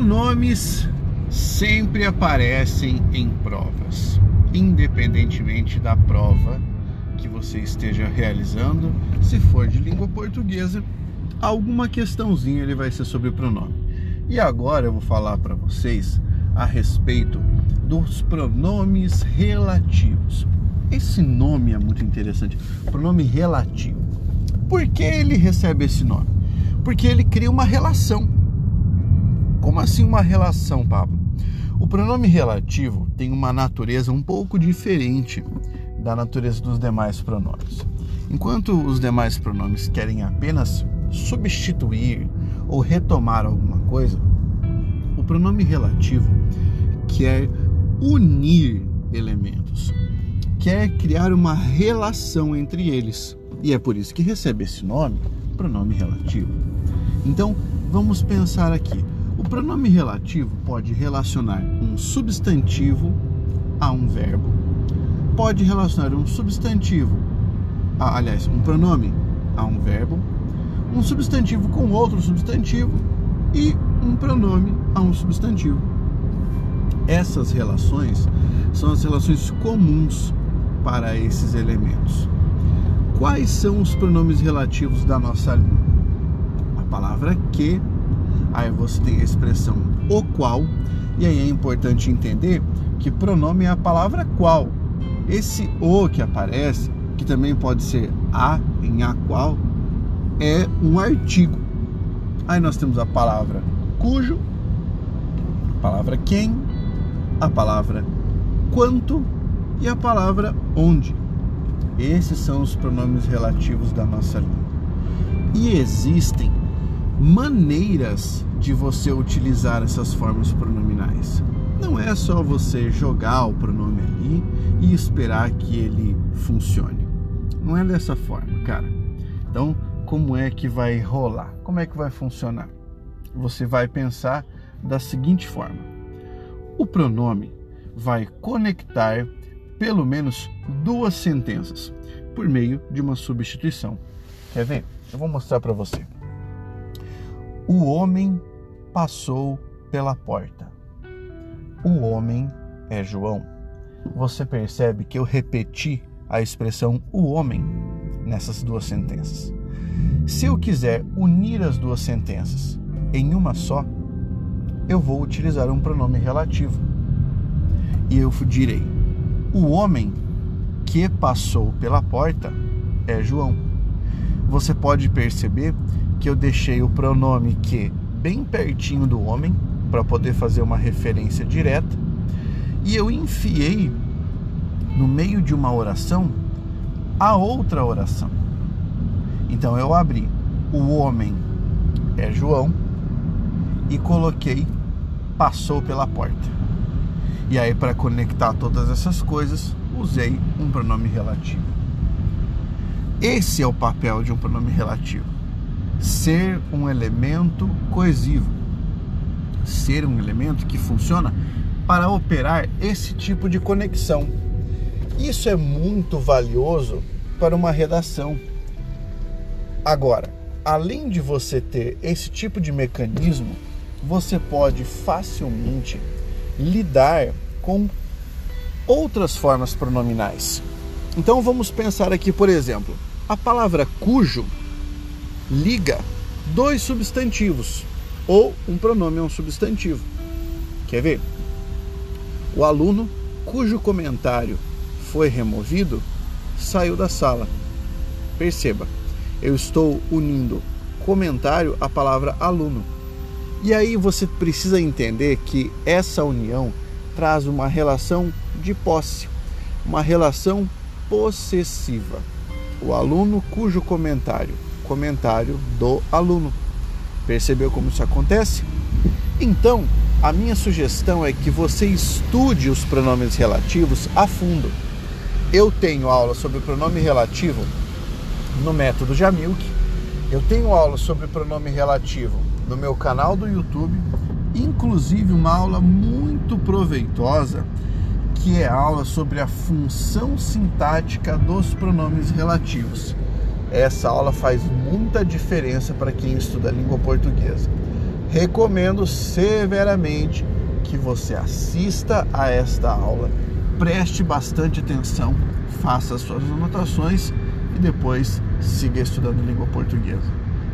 Pronomes sempre aparecem em provas, independentemente da prova que você esteja realizando. Se for de língua portuguesa, alguma questãozinha ele vai ser sobre pronome. E agora eu vou falar para vocês a respeito dos pronomes relativos. Esse nome é muito interessante, pronome relativo. Por que ele recebe esse nome? Porque ele cria uma relação. Como assim uma relação, Pablo? O pronome relativo tem uma natureza um pouco diferente da natureza dos demais pronomes. Enquanto os demais pronomes querem apenas substituir ou retomar alguma coisa, o pronome relativo quer unir elementos, quer criar uma relação entre eles. E é por isso que recebe esse nome, pronome relativo. Então, vamos pensar aqui. Pronome relativo pode relacionar um substantivo a um verbo, pode relacionar um substantivo, a, aliás, um pronome a um verbo, um substantivo com outro substantivo e um pronome a um substantivo. Essas relações são as relações comuns para esses elementos. Quais são os pronomes relativos da nossa língua? A palavra que, aí você tem a expressão o qual, e aí é importante entender que pronome é a palavra qual. Esse o que aparece, que também pode ser a em a qual, é um artigo. Aí nós temos a palavra cujo, a palavra quem, a palavra quanto e a palavra onde. Esses são os pronomes relativos da nossa língua. E existem maneiras de você utilizar essas formas pronominais. Não é só você jogar o pronome ali e esperar que ele funcione. Não é dessa forma, cara. Então, como é que vai rolar? Como é que vai funcionar? Você vai pensar da seguinte forma: o pronome vai conectar pelo menos duas sentenças por meio de uma substituição. Quer ver? Eu vou mostrar para você. O homem passou pela porta. O homem é João. Você percebe que eu repeti a expressão o homem nessas duas sentenças. Se eu quiser unir as duas sentenças em uma só, eu vou utilizar um pronome relativo. E eu direi: o homem que passou pela porta é João. Você pode perceber que eu deixei o pronome que bem pertinho do homem para poder fazer uma referência direta e eu enfiei no meio de uma oração a outra oração. Então eu abri o homem é João e coloquei passou pela porta. E aí para conectar todas essas coisas, usei um pronome relativo. Esse é o papel de um pronome relativo. Ser um elemento coesivo. Ser um elemento que funciona para operar esse tipo de conexão. Isso é muito valioso para uma redação. Agora, além de você ter esse tipo de mecanismo, você pode facilmente lidar com outras formas pronominais. Então vamos pensar aqui, por exemplo, a palavra cujo liga dois substantivos ou um pronome é um substantivo. Quer ver? O aluno cujo comentário foi removido saiu da sala. Perceba, eu estou unindo comentário à palavra aluno. E aí você precisa entender que essa união traz uma relação de posse, uma relação possessiva. O aluno cujo comentário, comentário do aluno. Percebeu como isso acontece? Então, a minha sugestão é que você estude os pronomes relativos a fundo. Eu tenho aula sobre pronome relativo no método Jamilk. Eu tenho aula sobre pronome relativo no meu canal do YouTube, inclusive uma aula muito proveitosa que é aula sobre a função sintática dos pronomes relativos. Essa aula faz muita diferença para quem estuda língua portuguesa. recomendo severamente que você assista a esta aula, preste bastante atenção, faça as suas anotações e depois siga estudando língua portuguesa.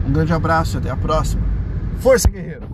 Um grande abraço e até a próxima. Força, guerreiro!